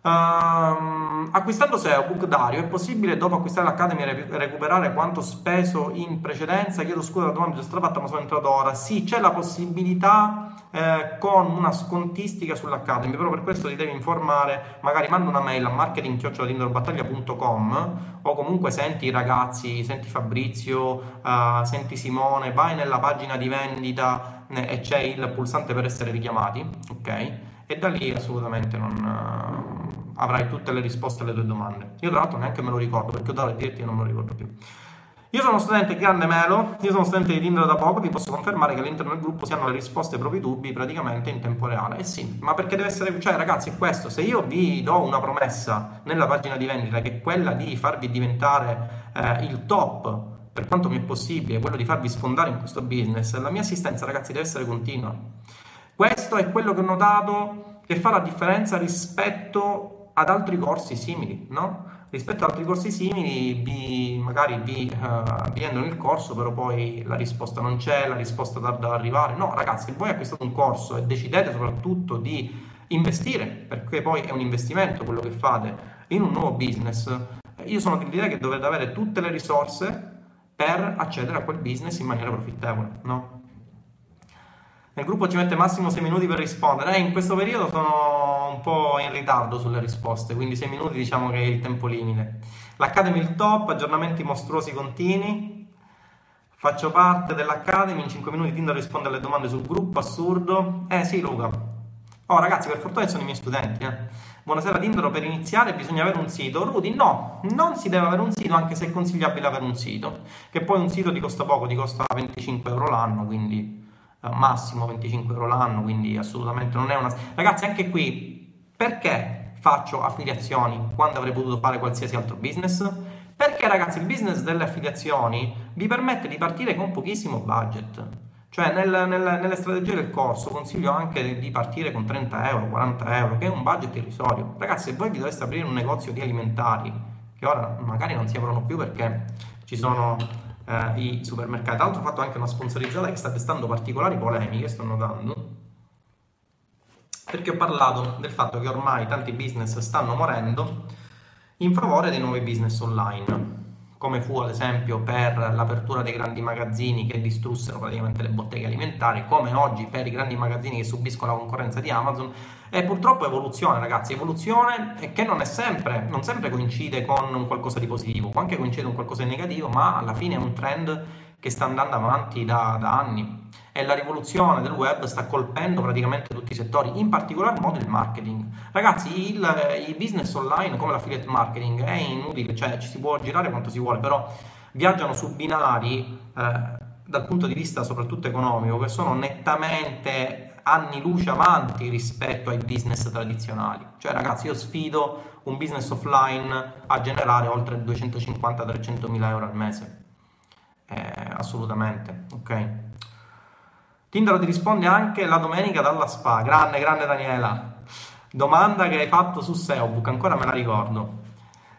S1: Um, acquistando SEO Book Dario è possibile dopo acquistare l'Academy recuperare quanto speso in precedenza? Chiedo scusa la domanda già fatta ma sono entrato ora. Sì, c'è la possibilità eh, con una scontistica sull'Academy, però per questo ti devi informare, magari manda una mail a marketing.battaglia.com o comunque senti i ragazzi, senti Fabrizio, uh, senti Simone, vai nella pagina di vendita eh, e c'è il pulsante per essere richiamati, ok? E da lì assolutamente non... Uh, avrai tutte le risposte alle tue domande. Io tra l'altro neanche me lo ricordo perché ho dato dirti non me lo ricordo più. Io sono studente di Grande Melo, io sono studente di Tinder da poco, ti posso confermare che all'interno del gruppo si hanno le risposte ai propri dubbi praticamente in tempo reale. Eh sì, ma perché deve essere, cioè ragazzi, è questo, se io vi do una promessa nella pagina di vendita che è quella di farvi diventare eh, il top per quanto mi è possibile, quello di farvi sfondare in questo business, la mia assistenza ragazzi deve essere continua. Questo è quello che ho notato che fa la differenza rispetto ad altri corsi simili, no? Rispetto ad altri corsi simili, vi, magari vi, uh, vi vendono il corso, però poi la risposta non c'è, la risposta tarda ad arrivare. No, ragazzi, voi acquistate un corso e decidete soprattutto di investire, perché poi è un investimento quello che fate in un nuovo business. Io sono dell'idea che dovete avere tutte le risorse per accedere a quel business in maniera profittevole, no? Nel gruppo ci mette massimo 6 minuti per rispondere. Eh, in questo periodo sono un po' in ritardo sulle risposte, quindi 6 minuti diciamo che è il tempo limite. L'Academy il top, aggiornamenti mostruosi continui. Faccio parte dell'Academy, in 5 minuti Tinder risponde alle domande sul gruppo, assurdo. Eh sì Luca. Oh ragazzi, per fortuna sono i miei studenti, eh. Buonasera Tinder, per iniziare bisogna avere un sito. Rudy, no, non si deve avere un sito, anche se è consigliabile avere un sito. Che poi un sito ti costa poco, ti costa 25 euro l'anno, quindi massimo 25 euro l'anno, quindi assolutamente non è una... Ragazzi, anche qui, perché faccio affiliazioni quando avrei potuto fare qualsiasi altro business? Perché ragazzi, il business delle affiliazioni vi permette di partire con pochissimo budget. Cioè nel, nel, nelle strategie del corso consiglio anche di partire con 30 euro, 40 euro, che è un budget irrisorio. Ragazzi, se voi vi doveste aprire un negozio di alimentari, che ora magari non si aprono più perché ci sono eh, i supermercati. Tra l'altro ho fatto anche una sponsorizzata che sta destando particolari polemiche, sto notando, perché ho parlato del fatto che ormai tanti business stanno morendo in favore dei nuovi business online come fu ad esempio per l'apertura dei grandi magazzini che distrussero praticamente le botteghe alimentari, come oggi per i grandi magazzini che subiscono la concorrenza di Amazon. E purtroppo evoluzione, ragazzi, evoluzione che non è sempre, non sempre coincide con un qualcosa di positivo, può anche coincidere con qualcosa di negativo, ma alla fine è un trend che sta andando avanti da, da anni e la rivoluzione del web sta colpendo praticamente tutti i settori, in particolar modo il marketing. Ragazzi, il, il business online come l'affiliate marketing è inutile, cioè ci si può girare quanto si vuole, però viaggiano su binari eh, dal punto di vista soprattutto economico che sono nettamente anni luce avanti rispetto ai business tradizionali. Cioè, ragazzi, io sfido un business offline a generare oltre 250-300 mila euro al mese. Eh, assolutamente, ok? Tinder ti risponde anche la domenica dalla spa. Grande, grande Daniela. Domanda che hai fatto su SEObook, ancora me la ricordo.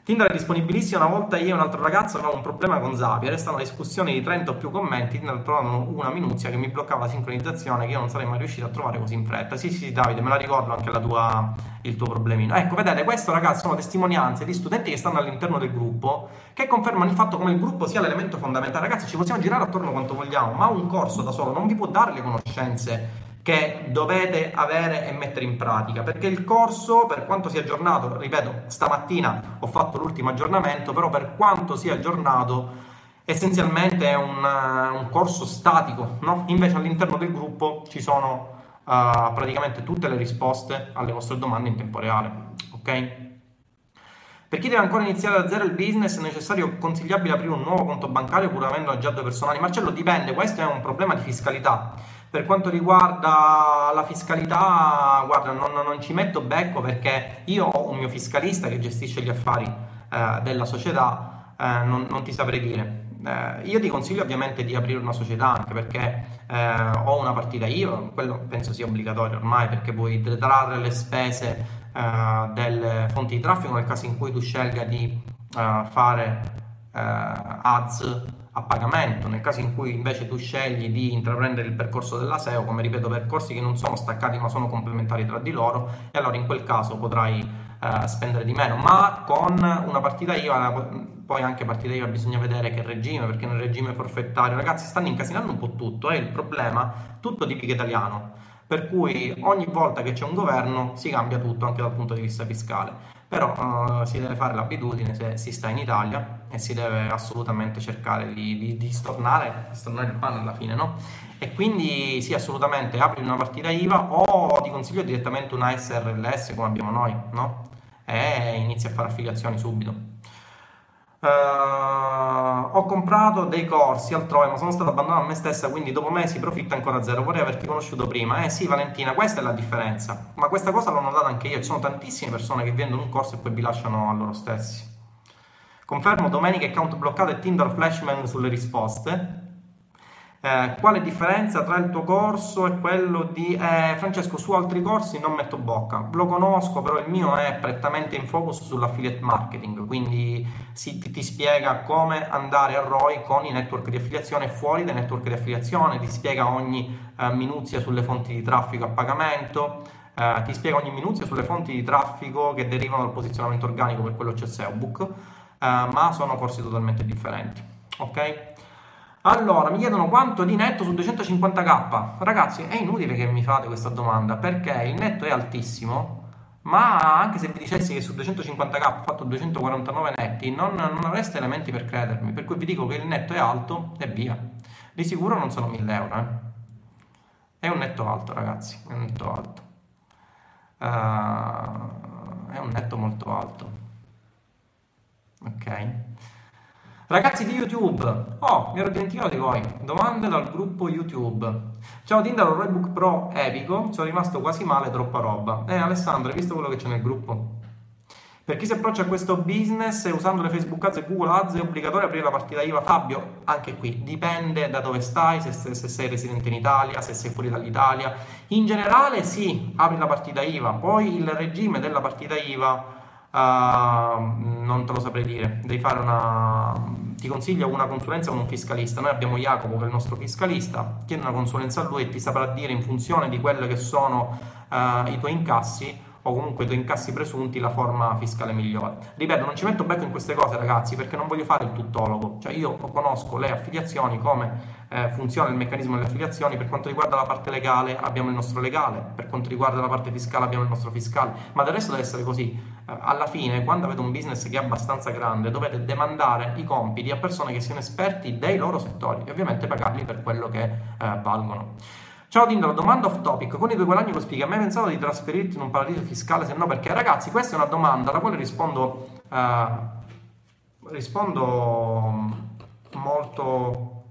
S1: Tinder è disponibilissimo. Una volta io e un altro ragazzo avevamo un problema con Zapier. Restano discussioni di 30 o più commenti. Tinder trovavano una minuzia che mi bloccava la sincronizzazione che io non sarei mai riuscito a trovare così in fretta. Sì, sì, Davide, me la ricordo anche tua, il tuo problemino. Ecco, vedete, questo ragazzi sono testimonianze di studenti che stanno all'interno del gruppo che confermano il fatto come il gruppo sia l'elemento fondamentale. Ragazzi, ci possiamo girare attorno quanto vogliamo, ma un corso da solo non vi può dare le conoscenze che dovete avere e mettere in pratica perché il corso per quanto sia aggiornato ripeto stamattina ho fatto l'ultimo aggiornamento però per quanto sia aggiornato essenzialmente è un, un corso statico no? invece all'interno del gruppo ci sono uh, praticamente tutte le risposte alle vostre domande in tempo reale ok? Per chi deve ancora iniziare da zero il business è necessario consigliabile aprire un nuovo conto bancario pur avendo già due personali Marcello dipende questo è un problema di fiscalità per quanto riguarda la fiscalità, guarda, non, non, ci metto becco perché io ho un mio fiscalista che gestisce gli affari eh, della società, eh, non, non, ti saprei dire. Eh, io ti consiglio ovviamente di aprire una società anche perché eh, ho una partita IVA, quello penso sia obbligatorio ormai perché puoi detrarre le spese eh, delle fonti di traffico nel caso in cui tu scelga di eh, fare ads a pagamento, nel caso in cui invece tu scegli di intraprendere il percorso della SEO, come ripeto, percorsi che non sono staccati ma sono complementari tra di loro, e allora in quel caso potrai eh, spendere di meno, ma con una partita IVA, poi anche partita IVA bisogna vedere che regime, perché nel regime forfettario, ragazzi, stanno incasinando un po' tutto, è il problema, tutto tipico italiano, per cui ogni volta che c'è un governo si cambia tutto anche dal punto di vista fiscale. Però uh, si deve fare l'abitudine se si sta in Italia e si deve assolutamente cercare di, di, di stornare, stornare il pane alla fine, no? E quindi sì, assolutamente apri una partita IVA o ti consiglio direttamente una SRLS come abbiamo noi, no? E inizi a fare affiliazioni subito. Uh, ho comprato dei corsi altrove, ma sono stato abbandonato a me stessa, quindi dopo mesi profitta ancora zero. Vorrei averti conosciuto prima. Eh sì, Valentina, questa è la differenza. Ma questa cosa l'ho notata anche io. Ci sono tantissime persone che vendono un corso e poi vi lasciano a loro stessi. Confermo domenica account bloccato e Tinder Flashman sulle risposte. Eh, quale differenza tra il tuo corso e quello di eh, Francesco? Su altri corsi non metto bocca, lo conosco, però il mio è prettamente in focus sull'affiliate marketing, quindi si, ti, ti, spiega come andare a ROI con i network di affiliazione fuori dai network di affiliazione, ti spiega ogni eh, minuzia sulle fonti di traffico a pagamento. Eh, ti spiega ogni minuzia sulle fonti di traffico che derivano dal posizionamento organico, per quello c'è SEObook, ma sono corsi totalmente differenti. Ok? Allora, mi chiedono quanto di netto su 250k. Ragazzi, è inutile che mi fate questa domanda perché il netto è altissimo, ma anche se vi dicessi che su 250k ho fatto 249 netti, non, non avreste elementi per credermi, per cui vi dico che il netto è alto e via. Di sicuro non sono 1000 euro, eh. È un netto alto, ragazzi, è un netto alto. Uh, è un netto molto alto. Ok. Ragazzi di YouTube, oh, mi ero dimenticato di voi. Domande dal gruppo YouTube. Ciao Tinder, un Roybook Pro epico, sono rimasto quasi male, troppa roba. Eh, Alessandro, hai visto quello che c'è nel gruppo? Per chi si approccia a questo business usando le Facebook Ads e Google Ads è obbligatorio aprire la partita IVA? Fabio, anche qui dipende da dove stai, se, se sei residente in Italia, se sei fuori dall'Italia. In generale sì, apri la partita IVA, poi il regime della partita IVA Uh, non te lo saprei dire, devi fare una. Ti consiglio una consulenza con un fiscalista. Noi abbiamo Jacopo che è il nostro fiscalista, chiedi una consulenza a lui e ti saprà dire in funzione di quelli che sono uh, i tuoi incassi o comunque i tuoi incassi presunti la forma fiscale migliore. Ripeto, non ci metto becco in queste cose, ragazzi, perché non voglio fare il tuttologo. Cioè, io conosco le affiliazioni, come eh, funziona il meccanismo delle affiliazioni. Per quanto riguarda la parte legale, abbiamo il nostro legale, per quanto riguarda la parte fiscale, abbiamo il nostro fiscale. Ma del resto deve essere così. Eh, alla fine, quando avete un business che è abbastanza grande, dovete demandare i compiti a persone che siano esperti dei loro settori e ovviamente pagarli per quello che eh, valgono. Ciao Tindaro, domanda off topic. Con i tuoi guadagni con Spiga, hai mai pensato di trasferirti in un paradiso fiscale? Se no, perché ragazzi, questa è una domanda alla quale rispondo, uh, rispondo molto,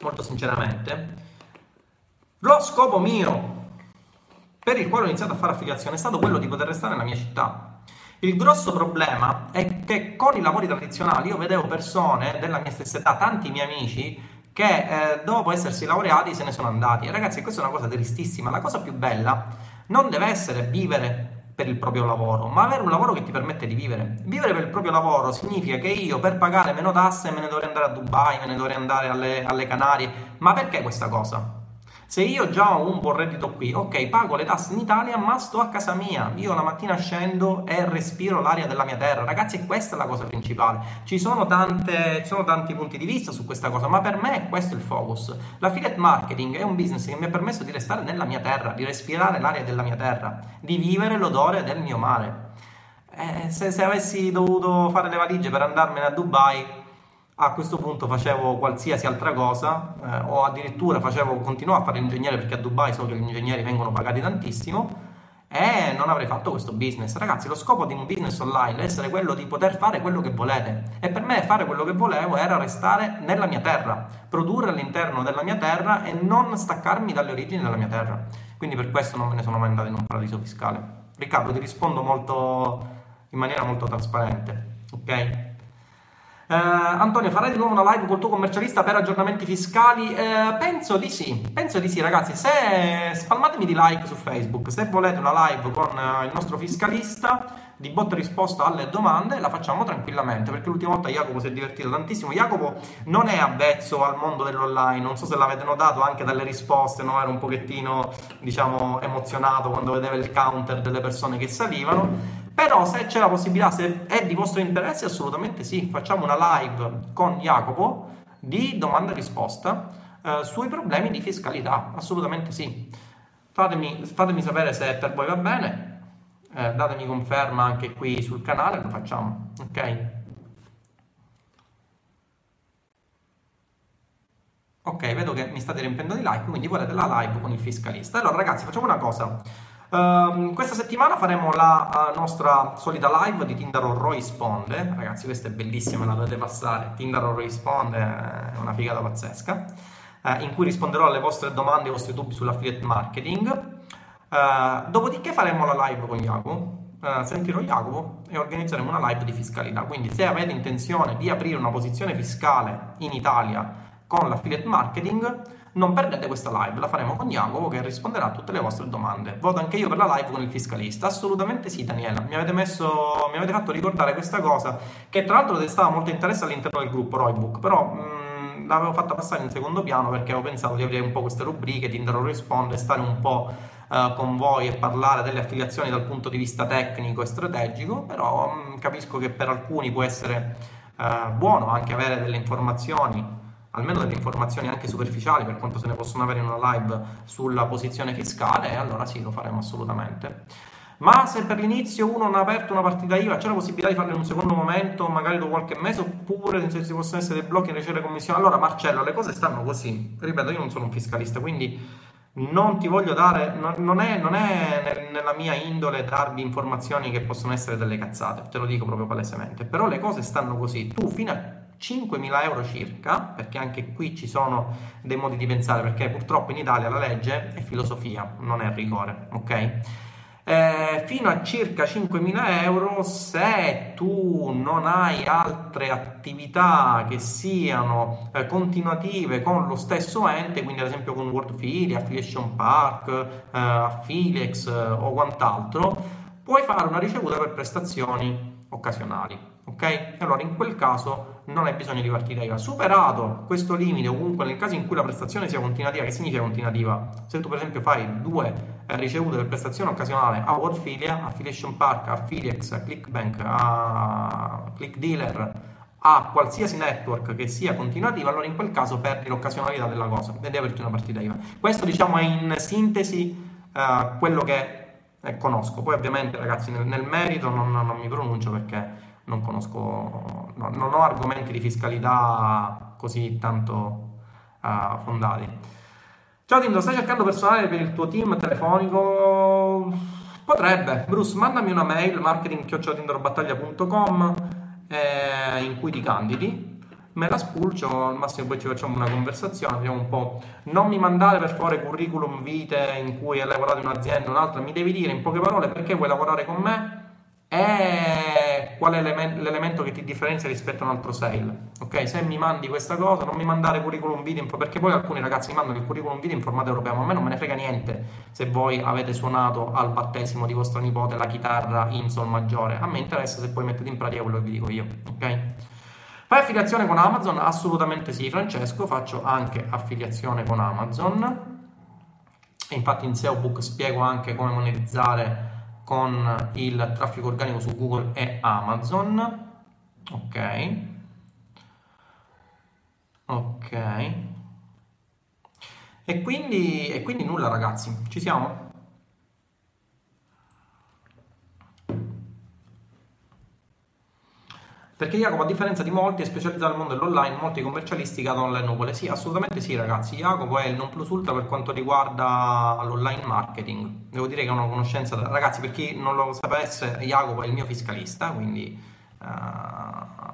S1: molto sinceramente. Lo scopo mio per il quale ho iniziato a fare affiliazione è stato quello di poter restare nella mia città. Il grosso problema è che con i lavori tradizionali io vedevo persone della mia stessa età, tanti miei amici, che eh, dopo essersi laureati se ne sono andati. Ragazzi, questa è una cosa tristissima. La cosa più bella non deve essere vivere per il proprio lavoro, ma avere un lavoro che ti permette di vivere. Vivere per il proprio lavoro significa che io per pagare meno tasse me ne dovrei andare a Dubai, me ne dovrei andare alle, alle Canarie. Ma perché questa cosa? Se io già ho un buon reddito qui, ok, pago le tasse in Italia, ma sto a casa mia. Io la mattina scendo e respiro l'aria della mia terra. Ragazzi, questa è la cosa principale. Ci sono, tante, ci sono tanti punti di vista su questa cosa, ma per me questo è il focus. L'affiliate marketing è un business che mi ha permesso di restare nella mia terra, di respirare l'aria della mia terra, di vivere l'odore del mio mare. Eh, se, se avessi dovuto fare le valigie per andarmene a Dubai, a questo punto facevo qualsiasi altra cosa eh, o addirittura facevo, continuavo a fare l'ingegnere perché a Dubai so che gli ingegneri vengono pagati tantissimo e non avrei fatto questo business. Ragazzi, lo scopo di un business online è essere quello di poter fare quello che volete e per me fare quello che volevo era restare nella mia terra, produrre all'interno della mia terra e non staccarmi dalle origini della mia terra. Quindi per questo non me ne sono mai andato in un paradiso fiscale. Riccardo, ti rispondo molto in maniera molto trasparente, ok? Uh, Antonio, farai di nuovo una live col tuo commercialista per aggiornamenti fiscali? Uh, penso di sì, penso di sì ragazzi, se spalmatemi di like su Facebook, se volete una live con uh, il nostro fiscalista di botta risposta alle domande la facciamo tranquillamente perché l'ultima volta Jacopo si è divertito tantissimo Jacopo non è avvezzo al mondo dell'online non so se l'avete notato anche dalle risposte no? era un pochettino diciamo emozionato quando vedeva il counter delle persone che salivano però se c'è la possibilità, se è di vostro interesse, assolutamente sì, facciamo una live con Jacopo di domanda e risposta eh, sui problemi di fiscalità, assolutamente sì. Fatemi, fatemi, sapere se per voi va bene, eh, datemi conferma anche qui sul canale, lo facciamo, ok? Ok, vedo che mi state riempendo di like, quindi volete la live con il fiscalista. Allora ragazzi, facciamo una cosa. Um, questa settimana faremo la uh, nostra solita live di Tindaro risponde. Ragazzi, questa è bellissima, la dovete passare. Tindaro risponde, è una figata pazzesca. Uh, in cui risponderò alle vostre domande, ai vostri dubbi sull'affiliate marketing. Uh, dopodiché faremo la live con Jacopo. sentirò Jacopo e organizzeremo una live di fiscalità. Quindi, se avete intenzione di aprire una posizione fiscale in Italia con l'affiliate marketing, non perdete questa live, la faremo con Jacopo che risponderà a tutte le vostre domande. Voto anche io per la live con il fiscalista. Assolutamente sì, Daniela. Mi avete, messo, mi avete fatto ricordare questa cosa, che tra l'altro destava molto interesse all'interno del gruppo Roybook, però mh, mm, l'avevo fatta passare in secondo piano perché avevo pensato di aprire un po' queste rubriche, Tinder risponde, stare un po' uh, con voi e parlare delle affiliazioni dal punto di vista tecnico e strategico, però mm, capisco che per alcuni può essere uh, buono anche avere delle informazioni almeno delle informazioni anche superficiali per quanto se ne possono avere in una live sulla posizione fiscale, allora sì, lo faremo assolutamente. Ma se per l'inizio uno non ha aperto una partita IVA, c'è la possibilità di farlo in un secondo momento, magari dopo qualche mese, oppure se ci possono essere dei blocchi e ricevere commissioni. Allora, Marcello, le cose stanno così. Ripeto, io non sono un fiscalista, quindi non ti voglio dare, non è, non è nella mia indole darvi informazioni che possono essere delle cazzate, te lo dico proprio palesemente. Però le cose stanno così. Tu fino a 5.000 euro circa, perché anche qui ci sono dei modi di pensare, perché purtroppo in Italia la legge è filosofia, non è rigore, ok? Eh, fino a circa 5.000 euro se tu non hai altre attività che siano eh, continuative con lo stesso ente, quindi ad esempio con Wordfili, Affiliation Park, eh, Affiliax eh, o quant'altro, puoi fare una ricevuta per prestazioni occasionali ok? Allora in quel caso non hai bisogno di partita IVA. Superato questo limite, o comunque nel caso in cui la prestazione sia continuativa, che significa continuativa? Se tu per esempio fai due eh, ricevute per prestazione occasionale a Wordfilia, Affiliation Park, a Clickbank, a ClickDealer, a qualsiasi network che sia continuativa, allora in quel caso perdi l'occasionalità della cosa e devi averti una partita IVA. Questo diciamo è in sintesi uh, quello che eh, conosco. Poi ovviamente ragazzi nel, nel merito non, non mi pronuncio perché non conosco, no, non ho argomenti di fiscalità così tanto uh, fondati. Ciao Tindo, stai cercando personale per il tuo team telefonico? Potrebbe. Bruce, mandami una mail marketing.tinderbattaglia.com eh, in cui ti candidi. Me la spulcio, al massimo poi ci facciamo una conversazione, vediamo un po'. Non mi mandare per favore curriculum vitae in cui hai lavorato in un'azienda o un'altra, mi devi dire in poche parole perché vuoi lavorare con me e qual è l'elemento che ti differenzia rispetto a un altro sale. Ok, se mi mandi questa cosa, non mi mandare curriculum video, perché poi alcuni ragazzi mi mandano il curriculum video in formato europeo, ma a me non me ne frega niente se voi avete suonato al battesimo di vostra nipote la chitarra in sol maggiore. A me interessa se poi mettete in pratica quello che vi dico io, ok? Fai affiliazione con Amazon? Assolutamente sì, Francesco, faccio anche affiliazione con Amazon. E infatti in SEO Book spiego anche come monetizzare con il traffico organico su Google e Amazon. Ok. Ok. E quindi, e quindi nulla ragazzi, ci siamo? Perché Jacopo, a differenza di molti, è specializzato nel mondo dell'online, molti commercialisti cadono nelle nuvole. Sì, assolutamente sì, ragazzi. Jacopo è il non plus ultra per quanto riguarda l'online marketing. Devo dire che è una conoscenza. Ragazzi, per chi non lo sapesse, Jacopo è il mio fiscalista, quindi uh,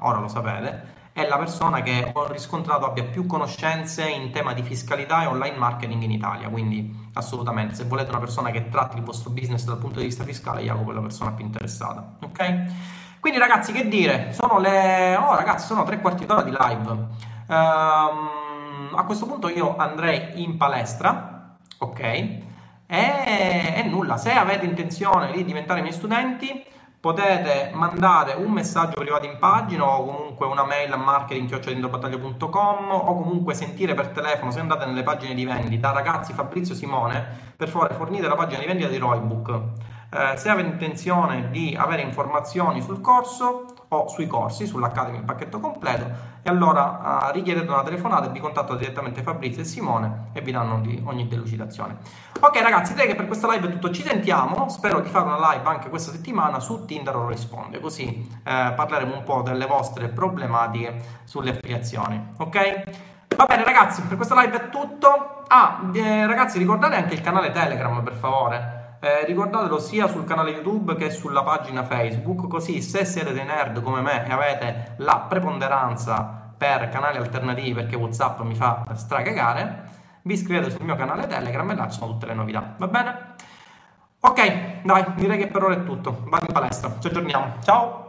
S1: ora lo sapete. È la persona che ho riscontrato abbia più conoscenze in tema di fiscalità e online marketing in Italia. Quindi, assolutamente, se volete una persona che tratti il vostro business dal punto di vista fiscale, Jacopo è la persona più interessata. Ok? Quindi ragazzi, che dire? Sono le... Oh ragazzi, sono tre quarti d'ora di live. Um, a questo punto io andrei in palestra, ok? E, e nulla, se avete intenzione di diventare miei studenti potete mandare un messaggio privato in pagina o comunque una mail a marketing.com o comunque sentire per telefono se andate nelle pagine di vendita ragazzi Fabrizio Simone per favore fornite la pagina di vendita di Roybook eh, se avete intenzione di avere informazioni sul corso o sui corsi, sull'Academy, il pacchetto completo, e allora uh, richiedete una telefonata e vi contatto direttamente Fabrizio e Simone e vi danno di ogni delucidazione. Ok ragazzi, direi che per questa live è tutto, ci sentiamo, spero di fare una live anche questa settimana su Tinder o risponde, così eh, parleremo un po' delle vostre problematiche sulle affiliazioni, ok? Va bene ragazzi, per questa live è tutto. Ah, eh, ragazzi ricordate anche il canale Telegram per favore. Eh, ricordatelo sia sul canale YouTube che sulla pagina Facebook, così se siete dei nerd come me e avete la preponderanza per canali alternativi perché WhatsApp mi fa stracagare, vi iscrivete sul mio canale Telegram e là ci sono tutte le novità, va bene? Ok, dai, direi che per ora è tutto. Vado in palestra, ci aggiorniamo. Ciao!